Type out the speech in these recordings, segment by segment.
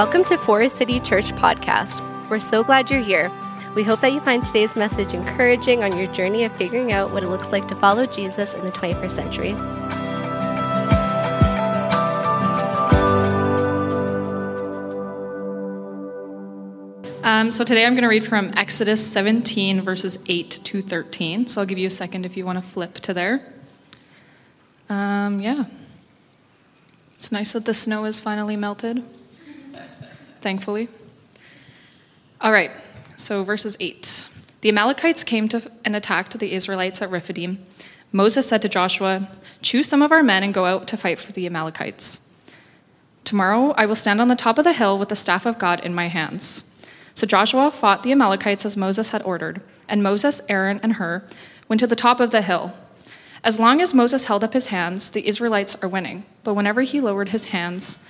Welcome to Forest City Church Podcast. We're so glad you're here. We hope that you find today's message encouraging on your journey of figuring out what it looks like to follow Jesus in the 21st century. Um, so today I'm going to read from Exodus 17, verses 8 to 13. So I'll give you a second if you want to flip to there. Um, yeah. It's nice that the snow is finally melted, thankfully. All right, so verses 8. The Amalekites came to and attacked the Israelites at Rephidim. Moses said to Joshua, Choose some of our men and go out to fight for the Amalekites. Tomorrow I will stand on the top of the hill with the staff of God in my hands. So Joshua fought the Amalekites as Moses had ordered, and Moses, Aaron, and Hur went to the top of the hill. As long as Moses held up his hands, the Israelites are winning, but whenever he lowered his hands,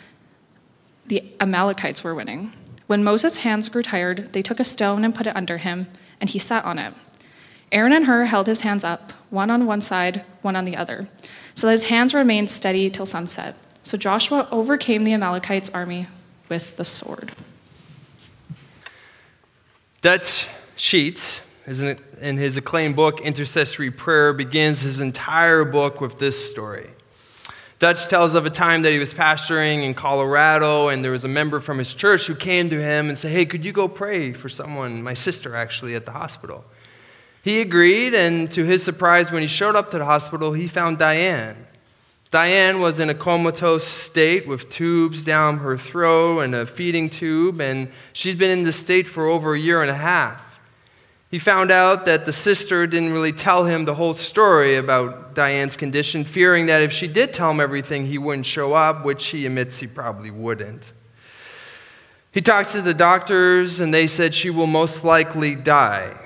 the Amalekites were winning. When Moses' hands grew tired, they took a stone and put it under him, and he sat on it. Aaron and Hur held his hands up, one on one side, one on the other, so that his hands remained steady till sunset. So Joshua overcame the Amalekites' army with the sword. Dutch Sheets, in his acclaimed book, Intercessory Prayer, begins his entire book with this story. Dutch tells of a time that he was pastoring in Colorado, and there was a member from his church who came to him and said, Hey, could you go pray for someone, my sister actually, at the hospital? He agreed, and to his surprise, when he showed up to the hospital, he found Diane. Diane was in a comatose state with tubes down her throat and a feeding tube, and she'd been in this state for over a year and a half. He found out that the sister didn't really tell him the whole story about Diane's condition, fearing that if she did tell him everything, he wouldn't show up, which he admits he probably wouldn't. He talks to the doctors, and they said she will most likely die.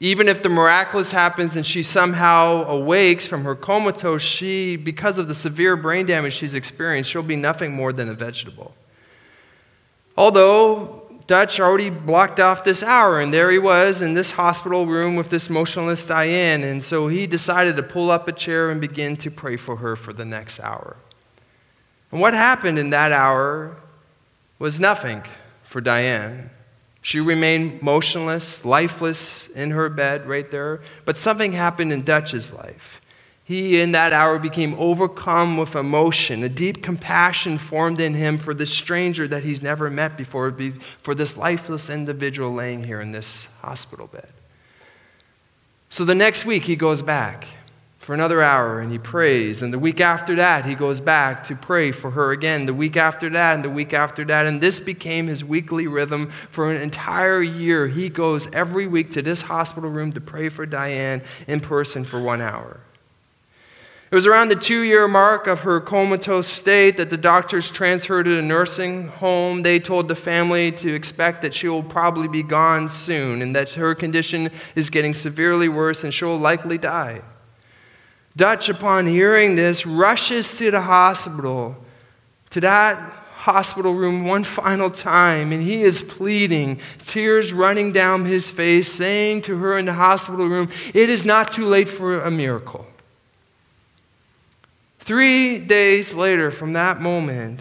Even if the miraculous happens and she somehow awakes from her comatose, she, because of the severe brain damage she's experienced, she'll be nothing more than a vegetable. Although Dutch already blocked off this hour, and there he was in this hospital room with this motionless Diane, and so he decided to pull up a chair and begin to pray for her for the next hour. And what happened in that hour was nothing for Diane. She remained motionless, lifeless in her bed right there. But something happened in Dutch's life. He, in that hour, became overcome with emotion. A deep compassion formed in him for this stranger that he's never met before, for this lifeless individual laying here in this hospital bed. So the next week, he goes back for another hour and he prays. And the week after that, he goes back to pray for her again. The week after that, and the week after that. And this became his weekly rhythm for an entire year. He goes every week to this hospital room to pray for Diane in person for one hour. It was around the two year mark of her comatose state that the doctors transferred her to a nursing home. They told the family to expect that she will probably be gone soon and that her condition is getting severely worse and she will likely die. Dutch, upon hearing this, rushes to the hospital, to that hospital room one final time, and he is pleading, tears running down his face, saying to her in the hospital room, It is not too late for a miracle. Three days later, from that moment,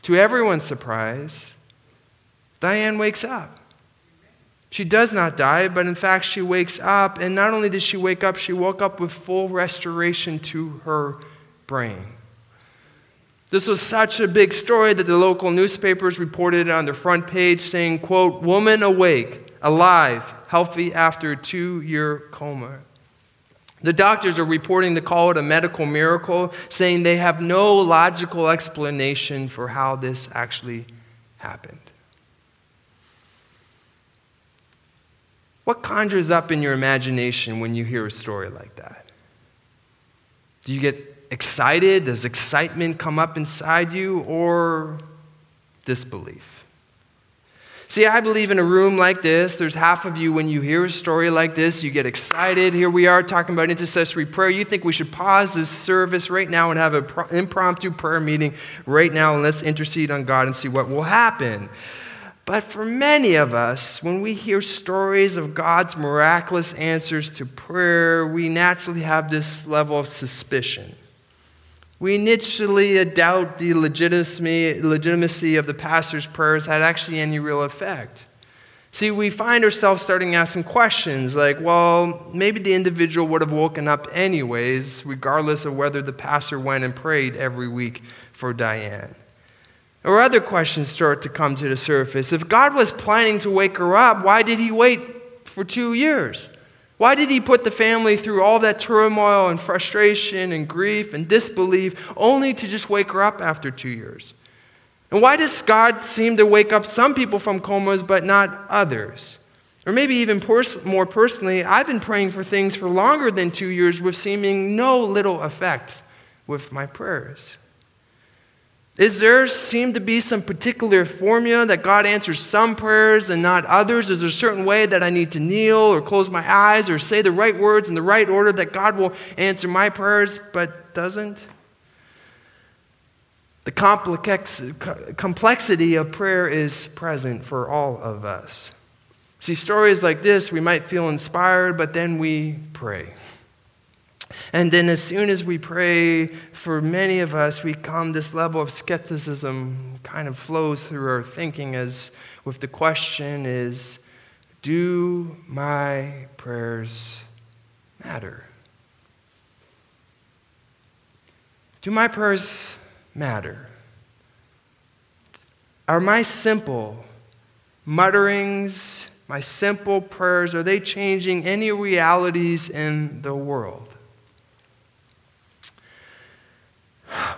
to everyone's surprise, Diane wakes up. She does not die, but in fact, she wakes up. And not only did she wake up, she woke up with full restoration to her brain. This was such a big story that the local newspapers reported it on the front page saying, quote, woman awake, alive, healthy after two-year coma. The doctors are reporting to call it a medical miracle, saying they have no logical explanation for how this actually happened. What conjures up in your imagination when you hear a story like that? Do you get excited? Does excitement come up inside you or disbelief? See, I believe in a room like this, there's half of you when you hear a story like this, you get excited. Here we are talking about intercessory prayer. You think we should pause this service right now and have an impromptu prayer meeting right now and let's intercede on God and see what will happen. But for many of us, when we hear stories of God's miraculous answers to prayer, we naturally have this level of suspicion. We initially doubt the legitimacy, of the pastor's prayers had actually any real effect. See, we find ourselves starting asking questions like, well, maybe the individual would have woken up anyways, regardless of whether the pastor went and prayed every week for Diane. Or other questions start to come to the surface. If God was planning to wake her up, why did he wait for two years? Why did he put the family through all that turmoil and frustration and grief and disbelief only to just wake her up after two years? And why does God seem to wake up some people from comas but not others? Or maybe even pers- more personally, I've been praying for things for longer than two years with seeming no little effect with my prayers. Is there seem to be some particular formula that God answers some prayers and not others? Is there a certain way that I need to kneel or close my eyes or say the right words in the right order that God will answer my prayers but doesn't? The complex, complexity of prayer is present for all of us. See, stories like this, we might feel inspired, but then we pray. And then, as soon as we pray, for many of us, we come, this level of skepticism kind of flows through our thinking as with the question is, do my prayers matter? Do my prayers matter? Are my simple mutterings, my simple prayers, are they changing any realities in the world?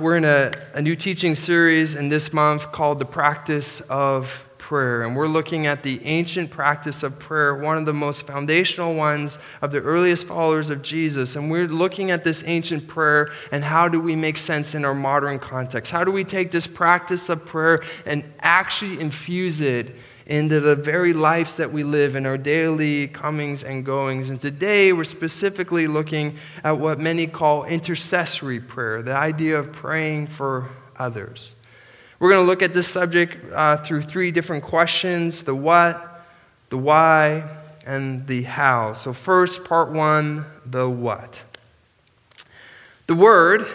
We're in a, a new teaching series in this month called The Practice of Prayer. And we're looking at the ancient practice of prayer, one of the most foundational ones of the earliest followers of Jesus. And we're looking at this ancient prayer and how do we make sense in our modern context? How do we take this practice of prayer and actually infuse it into the very lives that we live in our daily comings and goings. And today we're specifically looking at what many call intercessory prayer, the idea of praying for others. We're going to look at this subject uh, through three different questions the what, the why, and the how. So, first, part one the what. The word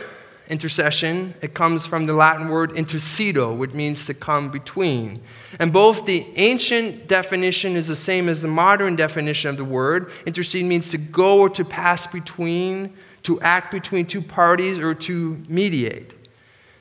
intercession, it comes from the Latin word intercedo, which means to come between. And both the ancient definition is the same as the modern definition of the word. Intercede means to go or to pass between, to act between two parties, or to mediate.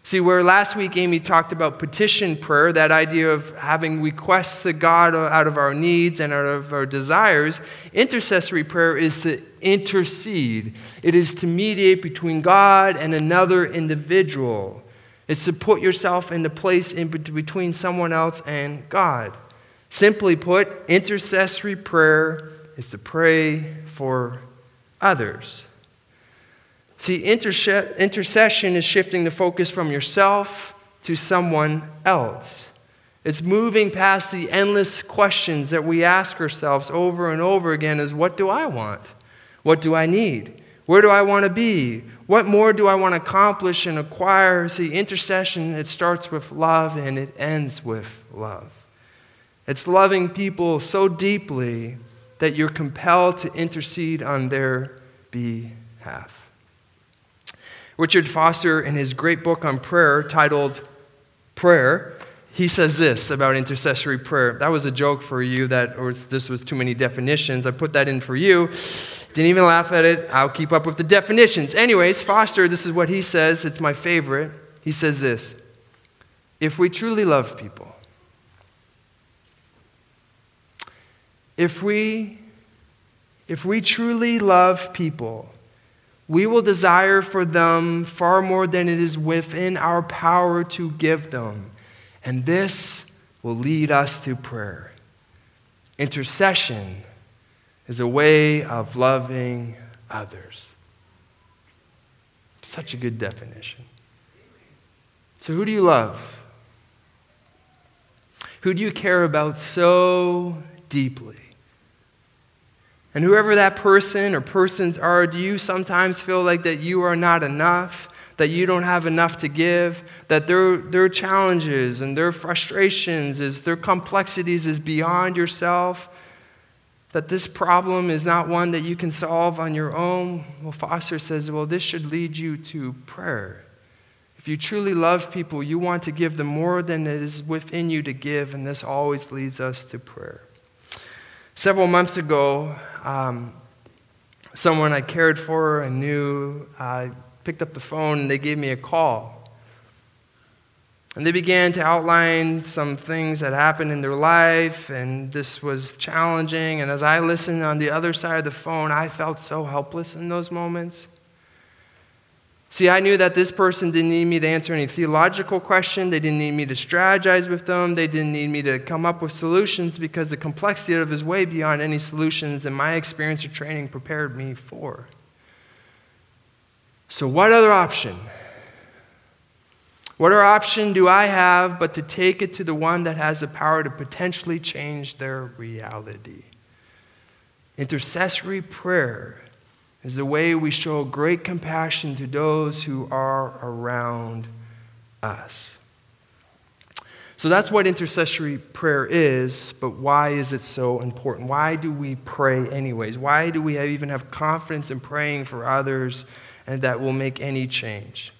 See, where last week Amy talked about petition prayer, that idea of having requests to God out of our needs and out of our desires, intercessory prayer is to intercede. It is to mediate between God and another individual. It's to put yourself in the place in between someone else and God. Simply put, intercessory prayer is to pray for others. See, intercession is shifting the focus from yourself to someone else. It's moving past the endless questions that we ask ourselves over and over again is what do I want? What do I need? Where do I want to be? What more do I want to accomplish and acquire? See, intercession, it starts with love and it ends with love. It's loving people so deeply that you're compelled to intercede on their behalf. Richard Foster, in his great book on prayer titled Prayer, he says this about intercessory prayer. That was a joke for you that or this was too many definitions. I put that in for you. Didn't even laugh at it. I'll keep up with the definitions. Anyways, Foster, this is what he says. It's my favorite. He says this If we truly love people, if we, if we truly love people, we will desire for them far more than it is within our power to give them. And this will lead us to prayer. Intercession is a way of loving others. Such a good definition. So, who do you love? Who do you care about so deeply? And whoever that person or persons are, do you sometimes feel like that you are not enough, that you don't have enough to give, that their, their challenges and their frustrations, is, their complexities is beyond yourself, that this problem is not one that you can solve on your own? Well, Foster says, well, this should lead you to prayer. If you truly love people, you want to give them more than it is within you to give, and this always leads us to prayer. Several months ago, um, someone I cared for and knew uh, picked up the phone and they gave me a call. And they began to outline some things that happened in their life, and this was challenging. And as I listened on the other side of the phone, I felt so helpless in those moments. See, I knew that this person didn't need me to answer any theological question. They didn't need me to strategize with them. They didn't need me to come up with solutions because the complexity of it is way beyond any solutions and my experience or training prepared me for. So, what other option? What other option do I have but to take it to the one that has the power to potentially change their reality? Intercessory prayer is the way we show great compassion to those who are around us. So that's what intercessory prayer is, but why is it so important? Why do we pray anyways? Why do we have, even have confidence in praying for others and that will make any change?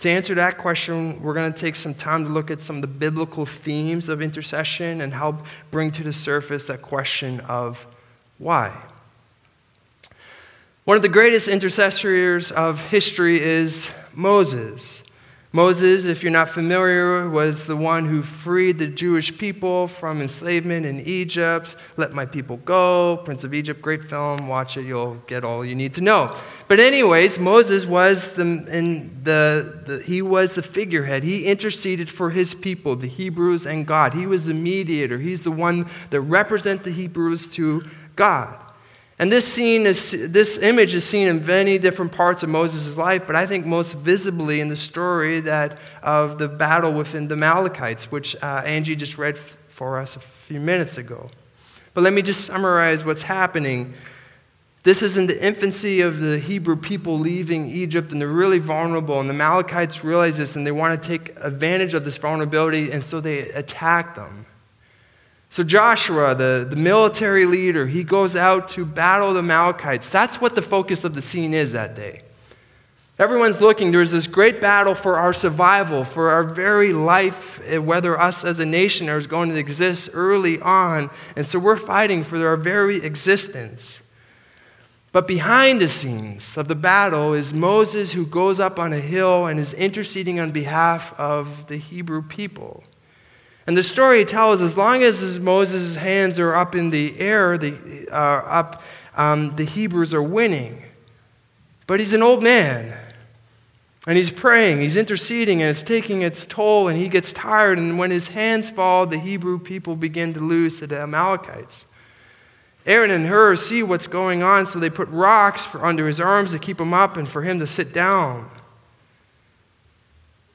To answer that question, we're going to take some time to look at some of the biblical themes of intercession and help bring to the surface that question of why. One of the greatest intercessors of history is Moses. Moses, if you're not familiar, was the one who freed the Jewish people from enslavement in Egypt. Let my people go. Prince of Egypt, great film. Watch it, you'll get all you need to know. But, anyways, Moses was the, in the, the, he was the figurehead. He interceded for his people, the Hebrews and God. He was the mediator. He's the one that represented the Hebrews to God. And this scene is this image is seen in many different parts of Moses' life, but I think most visibly in the story that of the battle within the Amalekites, which uh, Angie just read for us a few minutes ago. But let me just summarize what's happening. This is in the infancy of the Hebrew people leaving Egypt, and they're really vulnerable. And the Amalekites realize this, and they want to take advantage of this vulnerability, and so they attack them. So, Joshua, the, the military leader, he goes out to battle the Amalekites. That's what the focus of the scene is that day. Everyone's looking. There's this great battle for our survival, for our very life, eh, whether us as a nation are going to exist early on. And so we're fighting for our very existence. But behind the scenes of the battle is Moses who goes up on a hill and is interceding on behalf of the Hebrew people. And the story tells as long as Moses' hands are up in the air, the, uh, up, um, the Hebrews are winning. But he's an old man. And he's praying, he's interceding, and it's taking its toll, and he gets tired. And when his hands fall, the Hebrew people begin to lose to the Amalekites. Aaron and Hur see what's going on, so they put rocks under his arms to keep him up and for him to sit down.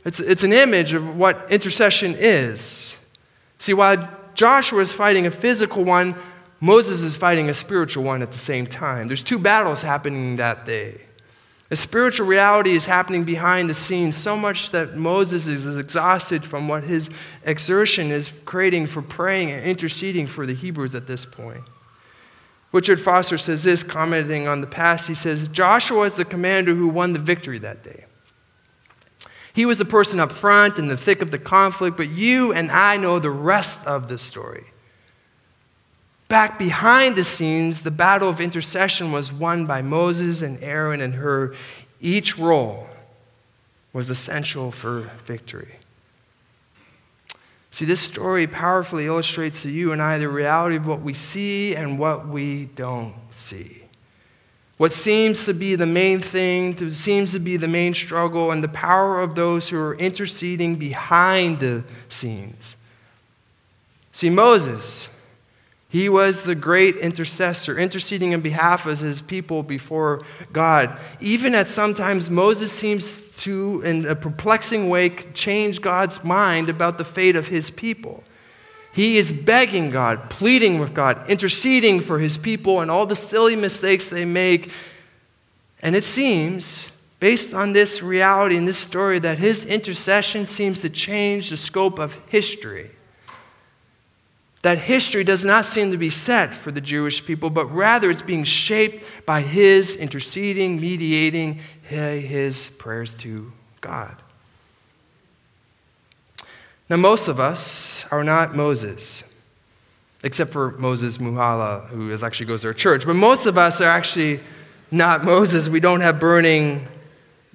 It's, it's an image of what intercession is. See, while Joshua is fighting a physical one, Moses is fighting a spiritual one at the same time. There's two battles happening that day. A spiritual reality is happening behind the scenes so much that Moses is exhausted from what his exertion is creating for praying and interceding for the Hebrews at this point. Richard Foster says this, commenting on the past. He says, Joshua is the commander who won the victory that day. He was the person up front in the thick of the conflict, but you and I know the rest of the story. Back behind the scenes, the battle of intercession was won by Moses and Aaron and Hur. Each role was essential for victory. See, this story powerfully illustrates to you and I the reality of what we see and what we don't see what seems to be the main thing, seems to be the main struggle, and the power of those who are interceding behind the scenes. See, Moses, he was the great intercessor, interceding on behalf of his people before God. Even at sometimes Moses seems to, in a perplexing way, change God's mind about the fate of his people. He is begging God, pleading with God, interceding for his people and all the silly mistakes they make. And it seems, based on this reality and this story, that his intercession seems to change the scope of history. That history does not seem to be set for the Jewish people, but rather it's being shaped by his interceding, mediating his prayers to God. Now, most of us are not Moses, except for Moses Muhala, who is actually goes to our church. But most of us are actually not Moses. We don't have burning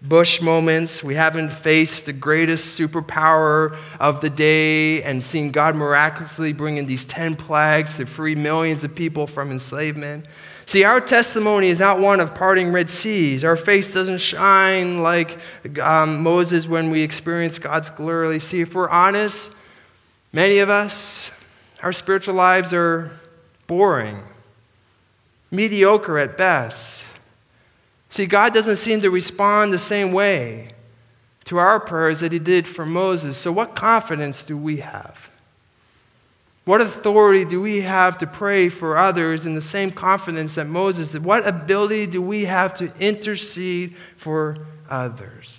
bush moments. We haven't faced the greatest superpower of the day and seen God miraculously bring in these 10 plagues to free millions of people from enslavement. See, our testimony is not one of parting Red Seas. Our face doesn't shine like um, Moses when we experience God's glory. See, if we're honest, many of us, our spiritual lives are boring, mediocre at best. See, God doesn't seem to respond the same way to our prayers that He did for Moses. So, what confidence do we have? What authority do we have to pray for others in the same confidence that Moses did? What ability do we have to intercede for others?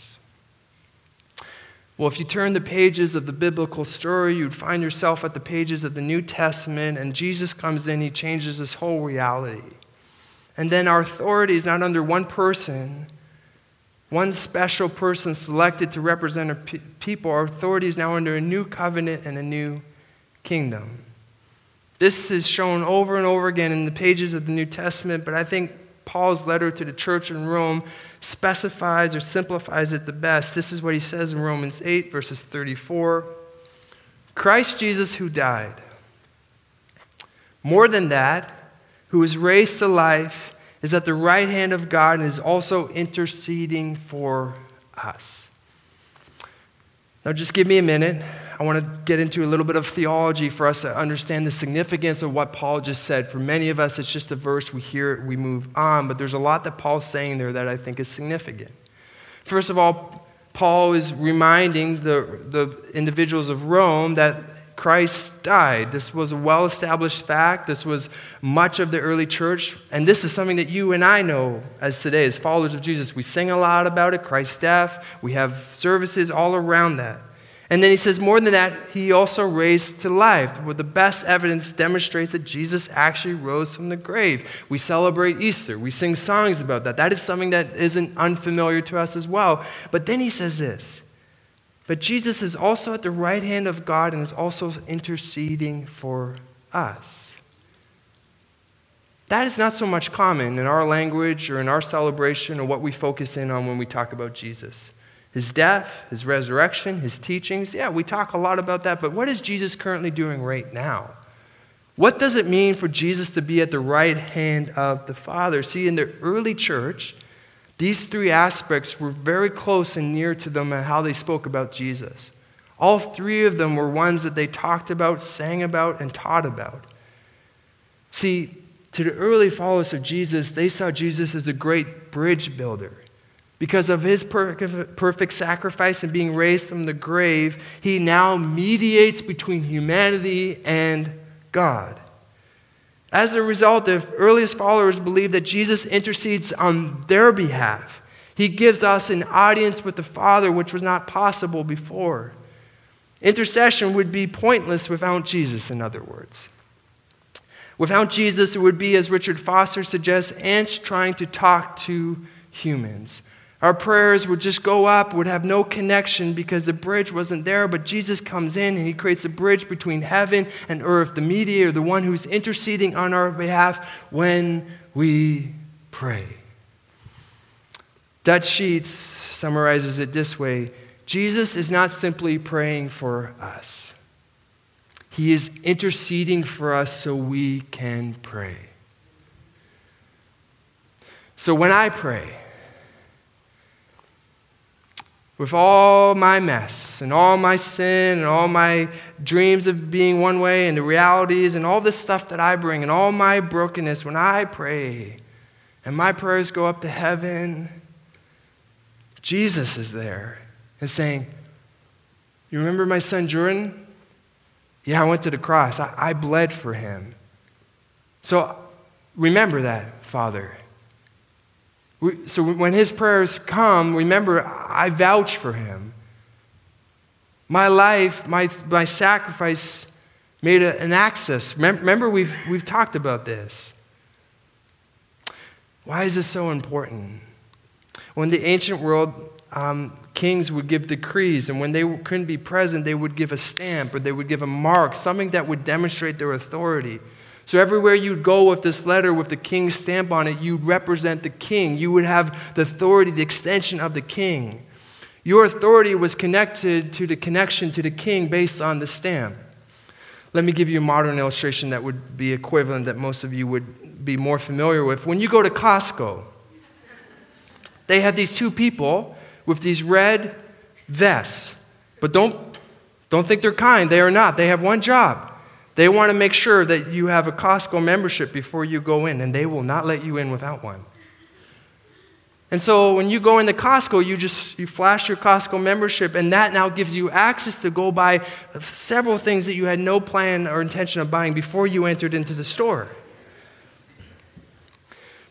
Well, if you turn the pages of the biblical story, you'd find yourself at the pages of the New Testament, and Jesus comes in, he changes this whole reality. And then our authority is not under one person, one special person selected to represent a people. Our authority is now under a new covenant and a new kingdom. This is shown over and over again in the pages of the New Testament, but I think Paul's letter to the church in Rome specifies or simplifies it the best. This is what he says in Romans 8, verses 34 Christ Jesus, who died. More than that, who was raised to life, is at the right hand of God and is also interceding for us. Now, just give me a minute. I want to get into a little bit of theology for us to understand the significance of what Paul just said. For many of us, it's just a verse, we hear it, we move on, but there's a lot that Paul's saying there that I think is significant. First of all, Paul is reminding the, the individuals of Rome that Christ died. This was a well established fact. This was much of the early church. And this is something that you and I know as today, as followers of Jesus. We sing a lot about it, Christ's death. We have services all around that. And then he says, more than that, he also raised to life, where the best evidence demonstrates that Jesus actually rose from the grave. We celebrate Easter. We sing songs about that. That is something that isn't unfamiliar to us as well. But then he says this but Jesus is also at the right hand of God and is also interceding for us. That is not so much common in our language or in our celebration or what we focus in on when we talk about Jesus. His death, his resurrection, his teachings, yeah, we talk a lot about that, but what is Jesus currently doing right now? What does it mean for Jesus to be at the right hand of the Father? See, in the early church, these three aspects were very close and near to them and how they spoke about Jesus. All three of them were ones that they talked about, sang about, and taught about. See, to the early followers of Jesus, they saw Jesus as a great bridge builder. Because of his perfect sacrifice and being raised from the grave, he now mediates between humanity and God. As a result, the earliest followers believed that Jesus intercedes on their behalf. He gives us an audience with the Father, which was not possible before. Intercession would be pointless without Jesus, in other words. Without Jesus, it would be, as Richard Foster suggests, ants trying to talk to humans. Our prayers would just go up, would have no connection because the bridge wasn't there. But Jesus comes in and he creates a bridge between heaven and earth, the mediator, the one who's interceding on our behalf when we pray. Dutch Sheets summarizes it this way Jesus is not simply praying for us, he is interceding for us so we can pray. So when I pray, with all my mess and all my sin and all my dreams of being one way and the realities and all this stuff that I bring and all my brokenness, when I pray and my prayers go up to heaven, Jesus is there and saying, You remember my son Jordan? Yeah, I went to the cross. I, I bled for him. So remember that, Father. We, so when his prayers come, remember, I vouch for him. My life, my, my sacrifice made a, an access. Remember, we've, we've talked about this. Why is this so important? Well, in the ancient world, um, kings would give decrees, and when they couldn't be present, they would give a stamp or they would give a mark, something that would demonstrate their authority. So everywhere you'd go with this letter with the king's stamp on it, you'd represent the king. You would have the authority, the extension of the king. Your authority was connected to the connection to the king based on the stamp. Let me give you a modern illustration that would be equivalent that most of you would be more familiar with. When you go to Costco, they have these two people with these red vests. But don't, don't think they're kind. They are not. They have one job they want to make sure that you have a Costco membership before you go in, and they will not let you in without one. And so when you go into Costco, you just you flash your Costco membership, and that now gives you access to go buy several things that you had no plan or intention of buying before you entered into the store.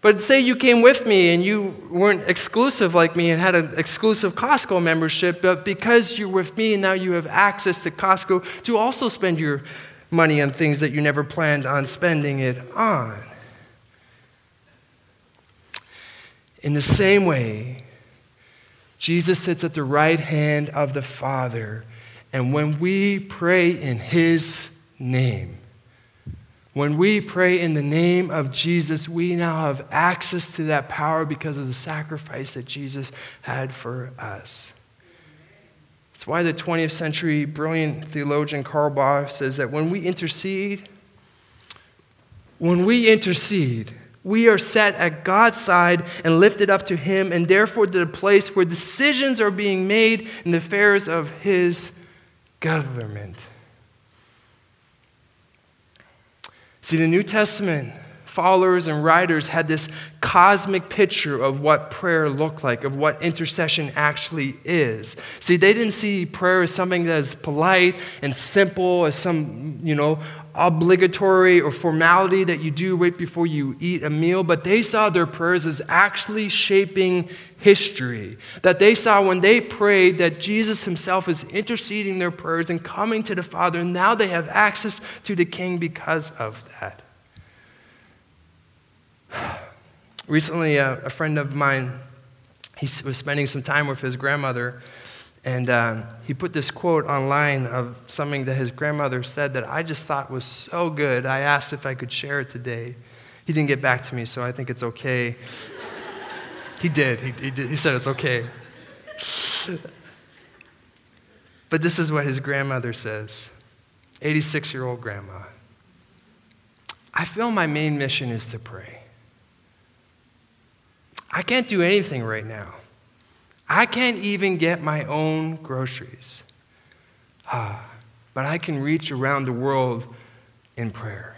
But say you came with me and you weren't exclusive like me and had an exclusive Costco membership, but because you're with me, now you have access to Costco to also spend your money on things that you never planned on spending it on. In the same way, Jesus sits at the right hand of the Father, and when we pray in His name, when we pray in the name of Jesus, we now have access to that power because of the sacrifice that Jesus had for us. Why the 20th century brilliant theologian Karl Barth says that when we intercede, when we intercede, we are set at God's side and lifted up to Him, and therefore to the place where decisions are being made in the affairs of His government. See, the New Testament followers and writers had this cosmic picture of what prayer looked like, of what intercession actually is. See, they didn't see prayer as something that is polite and simple, as some, you know, obligatory or formality that you do right before you eat a meal, but they saw their prayers as actually shaping history. That they saw when they prayed that Jesus himself is interceding their prayers and coming to the Father, and now they have access to the King because of that. Recently, a, a, friend of mine, he was spending some time with his grandmother, and uh, he put this quote online of something that his grandmother said that I just thought was so good. I asked if I could share it today. He didn't get back to me, so I think it's okay. he did. He, he did. He said it's okay. but this is what his grandmother says 86 year old grandma. I feel my main mission is to pray. I can't do anything right now. I can't even get my own groceries. Ah, but I can reach around the world in prayer.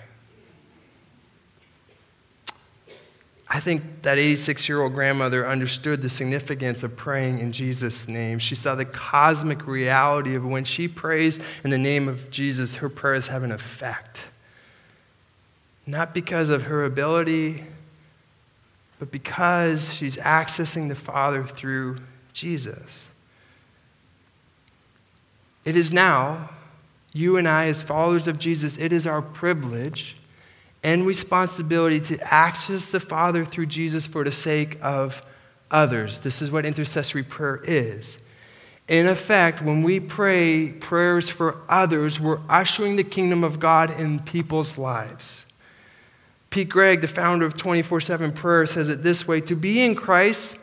I think that 86 year old grandmother understood the significance of praying in Jesus' name. She saw the cosmic reality of when she prays in the name of Jesus, her prayers have an effect. Not because of her ability, but because she's accessing the Father through Jesus. It is now, you and I, as followers of Jesus, it is our privilege and responsibility to access the Father through Jesus for the sake of others. This is what intercessory prayer is. In effect, when we pray prayers for others, we're ushering the kingdom of God in people's lives. Pete Greig, the founder of 24 7 Prayer, says it this way To be in Christ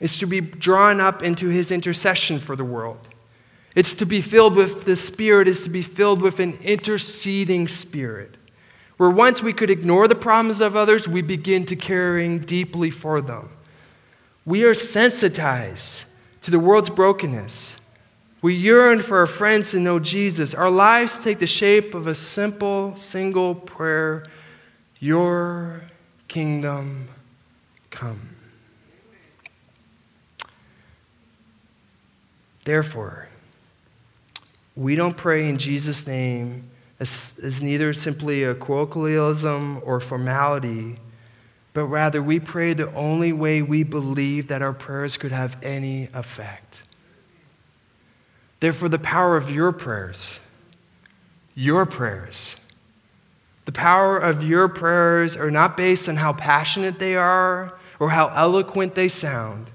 is to be drawn up into his intercession for the world. It's to be filled with the Spirit, is to be filled with an interceding Spirit. Where once we could ignore the problems of others, we begin to caring deeply for them. We are sensitized to the world's brokenness. We yearn for our friends to know Jesus. Our lives take the shape of a simple, single prayer your kingdom come. Therefore, we don't pray in Jesus' name as, as neither simply a colloquialism or formality, but rather we pray the only way we believe that our prayers could have any effect. Therefore, the power of your prayers, your prayers, the power of your prayers are not based on how passionate they are or how eloquent they sound,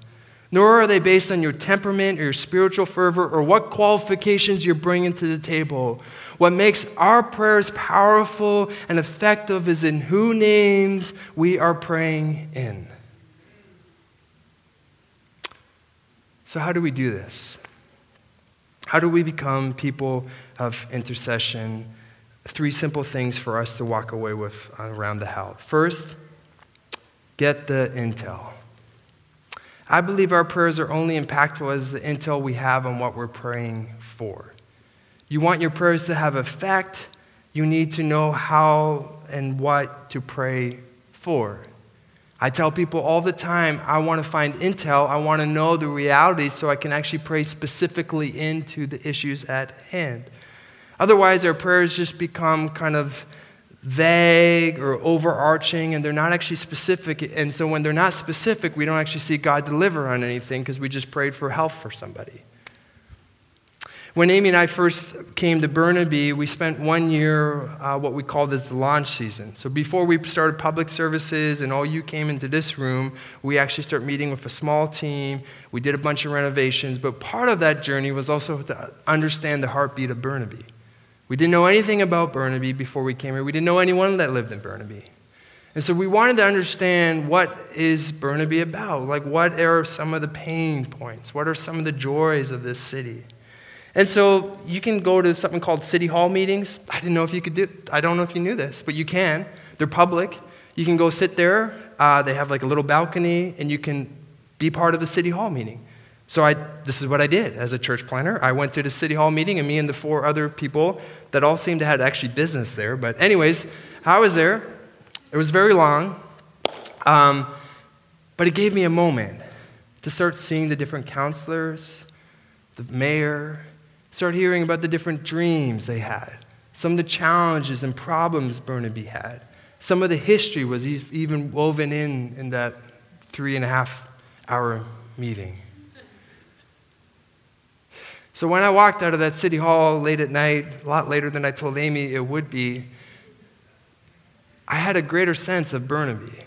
nor are they based on your temperament or your spiritual fervor or what qualifications you're bringing to the table. What makes our prayers powerful and effective is in who names we are praying in. So, how do we do this? How do we become people of intercession? Three simple things for us to walk away with around the house. First, get the intel. I believe our prayers are only impactful as the intel we have on what we're praying for. You want your prayers to have effect, you need to know how and what to pray for. I tell people all the time, I want to find intel, I want to know the reality so I can actually pray specifically into the issues at hand. Otherwise, our prayers just become kind of vague or overarching and they're not actually specific. And so when they're not specific, we don't actually see God deliver on anything because we just prayed for health for somebody. When Amy and I first came to Burnaby, we spent one year, uh, what we call this the launch season. So before we started public services and all you came into this room, we actually started meeting with a small team. We did a bunch of renovations, but part of that journey was also to understand the heartbeat of Burnaby. We didn't know anything about Burnaby before we came here. We didn't know anyone that lived in Burnaby. And so we wanted to understand what is Burnaby about? Like, what are some of the pain points? What are some of the joys of this city? And so you can go to something called city hall meetings. I didn't know if you could do I don't know if you knew this, but you can. They're public. You can go sit there. Uh, they have like a little balcony, and you can be part of the city hall meeting. So I, this is what I did as a church planter. I went to the city hall meeting, and me and the four other people that all seemed to have actually business there. But anyways, I was there. It was very long, um, but it gave me a moment to start seeing the different councilors, the mayor, start hearing about the different dreams they had, some of the challenges and problems Burnaby had. Some of the history was even woven in in that three and a half hour meeting. So when I walked out of that city hall late at night, a lot later than I told Amy it would be, I had a greater sense of Burnaby.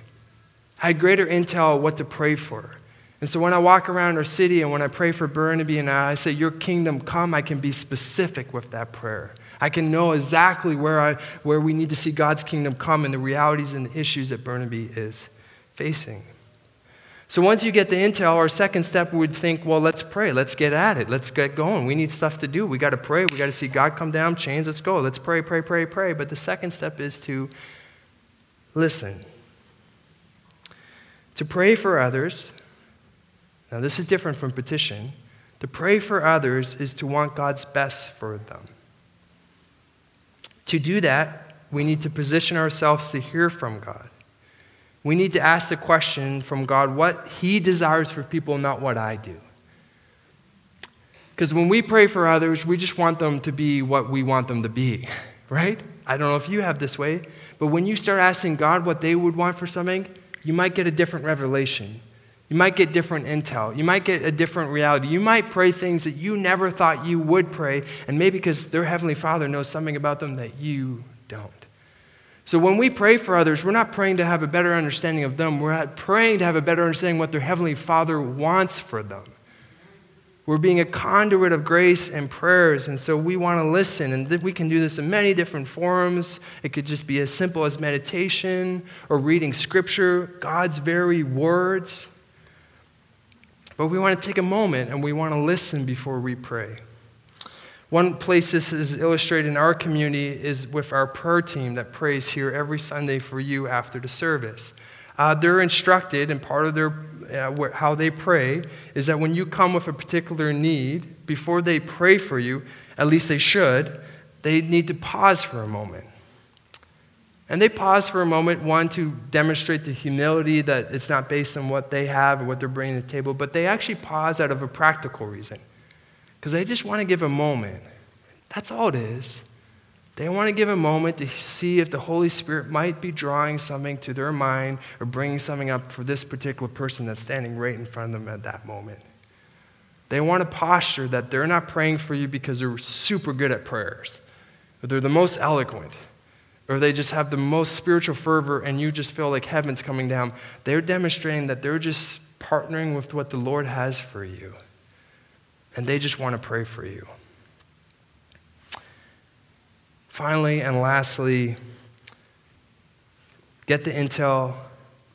I had greater intel what to pray for. And so when I walk around our city and when I pray for Burnaby and I say, Your kingdom come, I can be specific with that prayer. I can know exactly where, I, where we need to see God's kingdom come and the realities and the issues that Burnaby is facing. So once you get the intel, our second step would think, well, let's pray. Let's get at it. Let's get going. We need stuff to do. We got to pray. We got to see God come down, change. Let's go. Let's pray, pray, pray, pray. But the second step is to listen. To pray for others. Now, this is different from petition. To pray for others is to want God's best for them. To do that, we need to position ourselves to hear from God. We need to ask the question from God what He desires for people, not what I do. Because when we pray for others, we just want them to be what we want them to be, right? I don't know if you have this way, but when you start asking God what they would want for something, you might get a different revelation. You might get different intel. You might get a different reality. You might pray things that you never thought you would pray, and maybe because their Heavenly Father knows something about them that you don't. So when we pray for others, we're not praying to have a better understanding of them. We're praying to have a better understanding what their Heavenly Father wants for them. We're being a conduit of grace and prayers, and so we want to listen. And we can do this in many different forms. It could just be as simple as meditation or reading Scripture, God's very words. But we want to take a moment and we want to listen before we pray. One place this is illustrated in our community is with our prayer team that prays here every Sunday for you after the service. Uh, they're instructed, and part of their uh, how they pray is that when you come with a particular need, before they pray for you, at least they should, they need to pause for a moment. And they pause for a moment, one, to demonstrate the humility that it's not based on what they have or what they're bringing to the table, but they actually pause out of a practical reason because they just want to give a moment. That's all it is. They want to give a moment to see if the Holy Spirit might be drawing something to their mind or bringing something up for this particular person that's standing right in front of them at that moment. They want a posture that they're not praying for you because they're super good at prayers, or they're the most eloquent, or they just have the most spiritual fervor and you just feel like heaven's coming down. They're demonstrating that they're just partnering with what the Lord has for you. And they just want to pray for you. Finally and lastly, get the intel,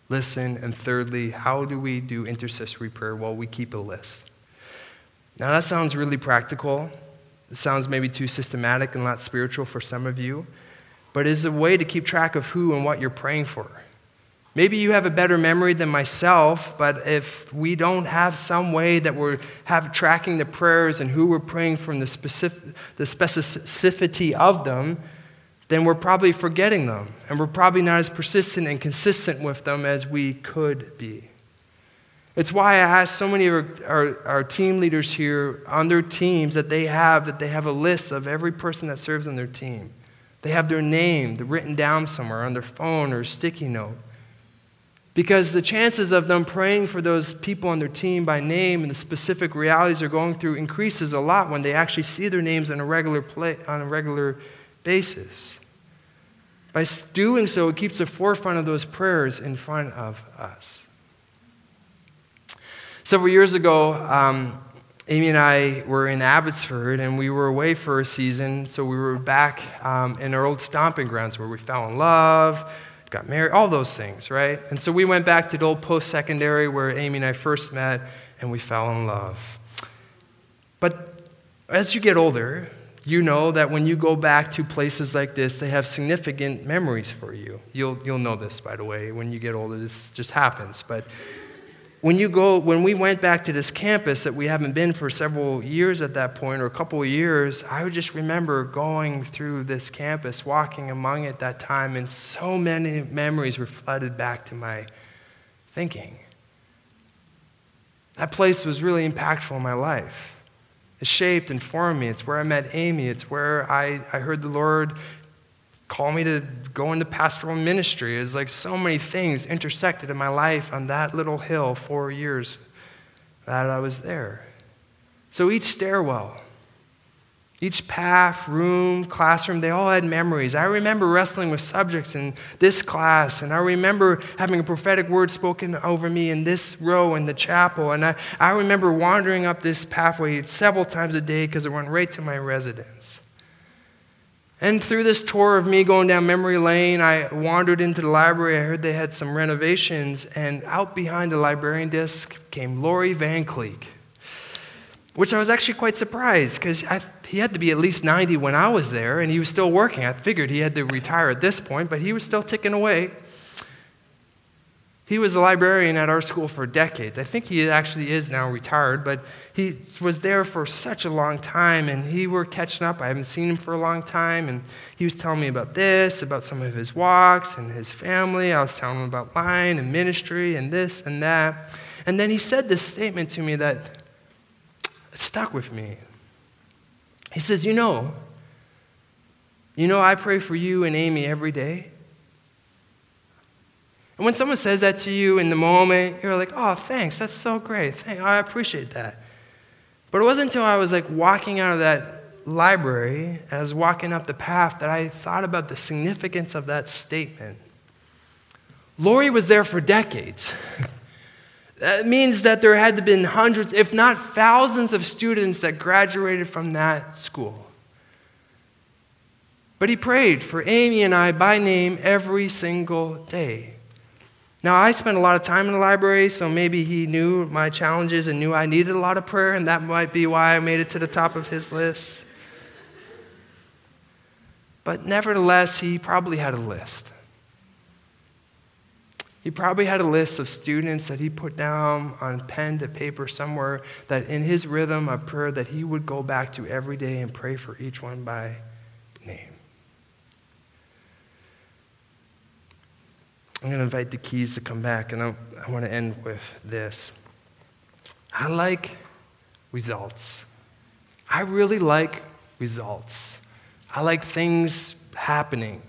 listen, and thirdly, how do we do intercessory prayer? Well, we keep a list. Now, that sounds really practical. It sounds maybe too systematic and not spiritual for some of you, but it is a way to keep track of who and what you're praying for. Maybe you have a better memory than myself, but if we don't have some way that we're have tracking the prayers and who we're praying from the, specific, the specificity of them, then we're probably forgetting them. And we're probably not as persistent and consistent with them as we could be. It's why I ask so many of our, our, our, team leaders here on their teams that they have that they have a list of every person that serves on their team. They have their name written down somewhere on their phone or sticky note. Because the chances of them praying for those people on their team by name and the specific realities they're going through increases a lot when they actually see their names on a regular, play, on a regular basis. By doing so, it keeps the forefront of those prayers in front of us. Several years ago, um, Amy and I were in Abbotsford and we were away for a season, so we were back um, in our old stomping grounds where we fell in love, got married, all those things, right? And so we went back to the old post secondary where Amy and I first met and we fell in love. But as you get older, you know that when you go back to places like this, they have significant memories for you. You'll, you'll know this, by the way, when you get older, this just happens. But when you go, when we went back to this campus that we haven't been for several years at that point, or a couple of years, I would just remember going through this campus, walking among it that time, and so many memories were flooded back to my thinking. That place was really impactful in my life. It shaped and formed me. It's where I met Amy. It's where I, I heard the Lord call me to go into pastoral ministry. It's like so many things intersected in my life on that little hill four years that I was there. So each stairwell, each path, room, classroom, they all had memories. I remember wrestling with subjects in this class, and I remember having a prophetic word spoken over me in this row in the chapel. And I, I remember wandering up this pathway several times a day because it went right to my residence. And through this tour of me going down memory lane, I wandered into the library. I heard they had some renovations, and out behind the librarian desk came Laurie Van Cleek, which I was actually quite surprised because he had to be at least 90 when I was there, and he was still working. I figured he had to retire at this point, but he was still ticking away. He was a librarian at our school for decades. I think he actually is now retired, but he was there for such a long time, and he were catching up. I haven't seen him for a long time, and he was telling me about this, about some of his walks and his family. I was telling him about mine and ministry and this and that. And then he said this statement to me that stuck with me. He says, You know, you know, I pray for you and Amy every day. And when someone says that to you in the moment, you're like, oh, thanks, that's so great. Thank, I appreciate that. But it wasn't until I was like walking out of that library, as walking up the path, that I thought about the significance of that statement. Laurie was there for decades. that means that there had to have been hundreds, if not thousands, of students that graduated from that school. But he prayed for Amy and I by name every single day. Now, I spent a lot of time in the library, so maybe he knew my challenges and knew I needed a lot of prayer, and that might be why I made it to the top of his list. But nevertheless, he probably had a list. He probably had a list of students that he put down on pen to paper somewhere that in his rhythm of prayer that he would go back to every day and pray for each one by name. I'm going to invite the keys to come back, and I, I want to end with this. I like results. I really like results. I like things happening.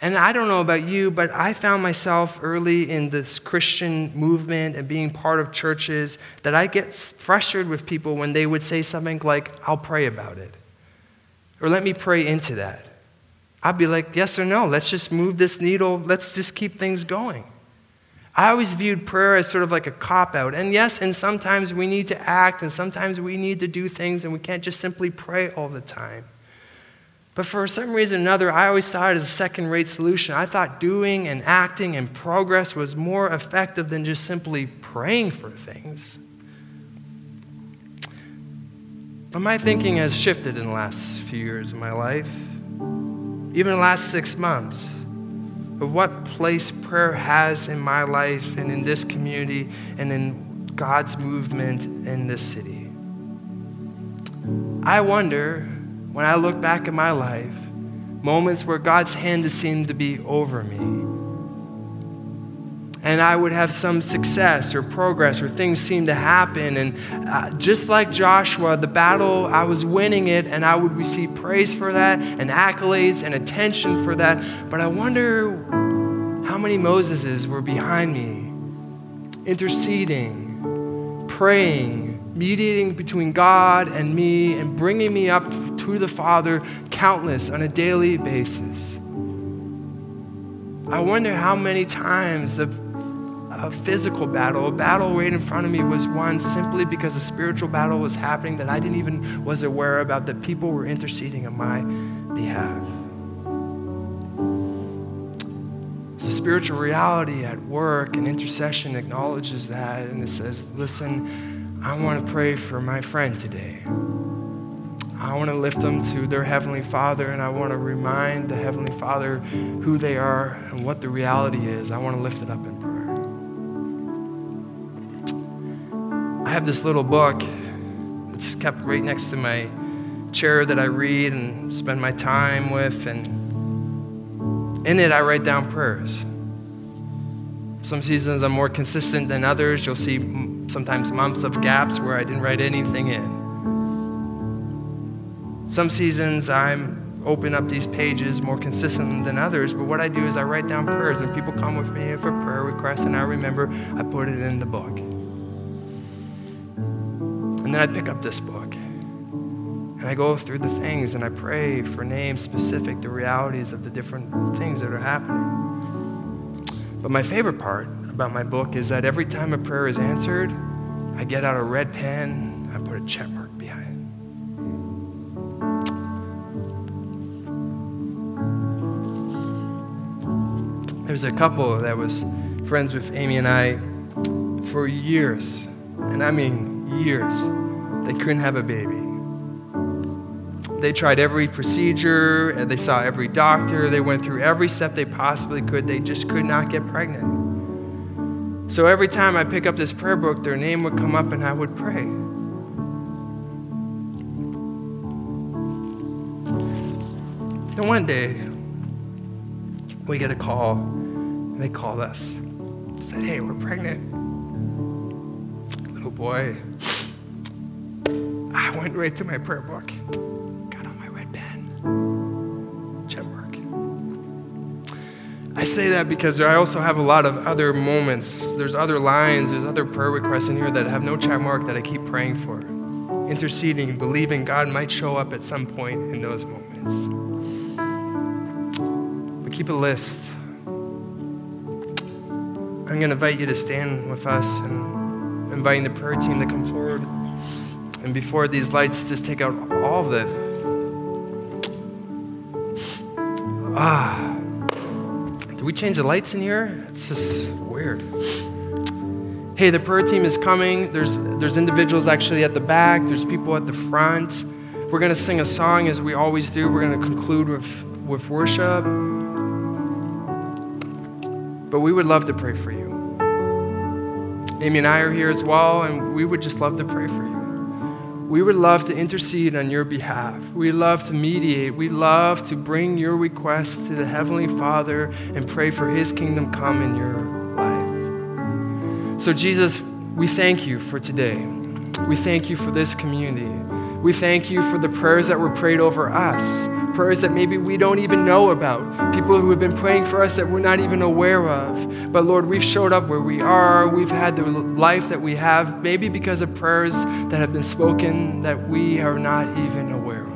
And I don't know about you, but I found myself early in this Christian movement and being part of churches that I get frustrated with people when they would say something like, I'll pray about it. Or let me pray into that. I'd be like, yes or no, let's just move this needle, let's just keep things going. I always viewed prayer as sort of like a cop out. And yes, and sometimes we need to act, and sometimes we need to do things, and we can't just simply pray all the time. But for some reason or another, I always saw it as a second rate solution. I thought doing and acting and progress was more effective than just simply praying for things. But my thinking has shifted in the last few years of my life, even the last six months, of what place prayer has in my life and in this community and in God's movement in this city. I wonder when I look back at my life, moments where God's hand has seemed to be over me. And I would have some success or progress or things seem to happen. And uh, just like Joshua, the battle, I was winning it and I would receive praise for that and accolades and attention for that. But I wonder how many Moseses were behind me, interceding, praying, mediating between God and me and bringing me up to the Father countless on a daily basis. I wonder how many times the a physical battle, a battle right in front of me was won simply because a spiritual battle was happening that I didn't even was aware about that people were interceding on my behalf. So spiritual reality at work and intercession acknowledges that and it says, listen, I want to pray for my friend today. I want to lift them to their Heavenly Father, and I want to remind the Heavenly Father who they are and what the reality is. I want to lift it up in prayer. I have this little book that's kept right next to my chair that I read and spend my time with, and in it I write down prayers. Some seasons I'm more consistent than others. You'll see sometimes months of gaps where I didn't write anything in. Some seasons I'm open up these pages more consistent than others, but what I do is I write down prayers. and people come with me for prayer requests, and I remember I put it in the book. And then I pick up this book. And I go through the things and I pray for names specific, the realities of the different things that are happening. But my favorite part about my book is that every time a prayer is answered, I get out a red pen, I put a check mark behind it. There was a couple that was friends with Amy and I for years, and I mean years. They couldn't have a baby. They tried every procedure, and they saw every doctor, they went through every step they possibly could. They just could not get pregnant. So every time I pick up this prayer book, their name would come up and I would pray. Then one day, we get a call, and they called us. Said, hey, we're pregnant. Little boy. I went right to my prayer book. Got on my red pen, gem work. I say that because I also have a lot of other moments. There's other lines, there's other prayer requests in here that have no check mark that I keep praying for, interceding, believing God might show up at some point in those moments. But keep a list. I'm going to invite you to stand with us and inviting the prayer team to come forward. And before these lights just take out all of it. Ah. Did we change the lights in here? It's just weird. Hey, the prayer team is coming. There's, there's individuals actually at the back, there's people at the front. We're going to sing a song as we always do. We're going to conclude with, with worship. But we would love to pray for you. Amy and I are here as well, and we would just love to pray for you we would love to intercede on your behalf. We love to mediate. We love to bring your requests to the Heavenly Father and pray for His kingdom come in your life. So, Jesus, we thank you for today. We thank you for this community. We thank you for the prayers that were prayed over us prayers that maybe we don't even know about, people who have been praying for us that we're not even aware of. But Lord, we've showed up where we are. We've had the life that we have, maybe because of prayers that have been spoken that we are not even aware of.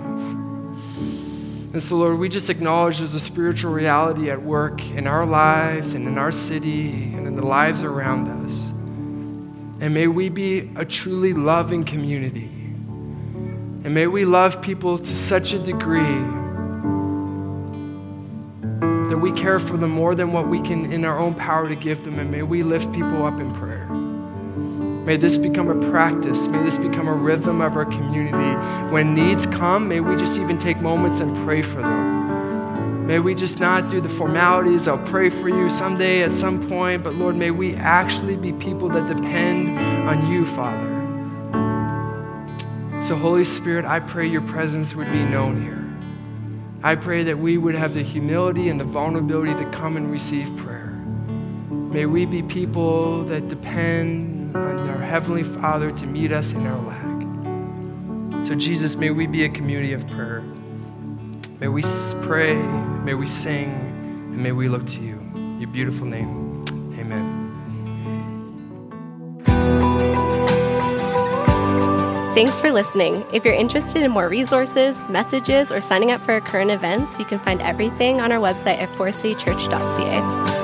And so, Lord, we just acknowledge there's a spiritual reality at work in our lives and in our city and in the lives around us. And may we be a truly loving community. And may we love people to such a degree that we care for them more than what we can in our own power to give them. And may we lift people up in prayer. May this become a practice. May this become a rhythm of our community. When needs come, may we just even take moments and pray for them. May we just not do the formalities. I'll pray for you someday at some point, but Lord, may we actually be people that depend on you, Father. So, Holy Spirit, I pray your presence would be known here. I pray that we would have the humility and the vulnerability to come and receive prayer. May we be people that depend on our Heavenly Father to meet us in our lack. So, Jesus, may we be a community of prayer. May we pray, may we sing, and may we look to you. Your beautiful name. Thanks for listening. If you're interested in more resources, messages, or signing up for our current events, you can find everything on our website at forestcitychurch.ca.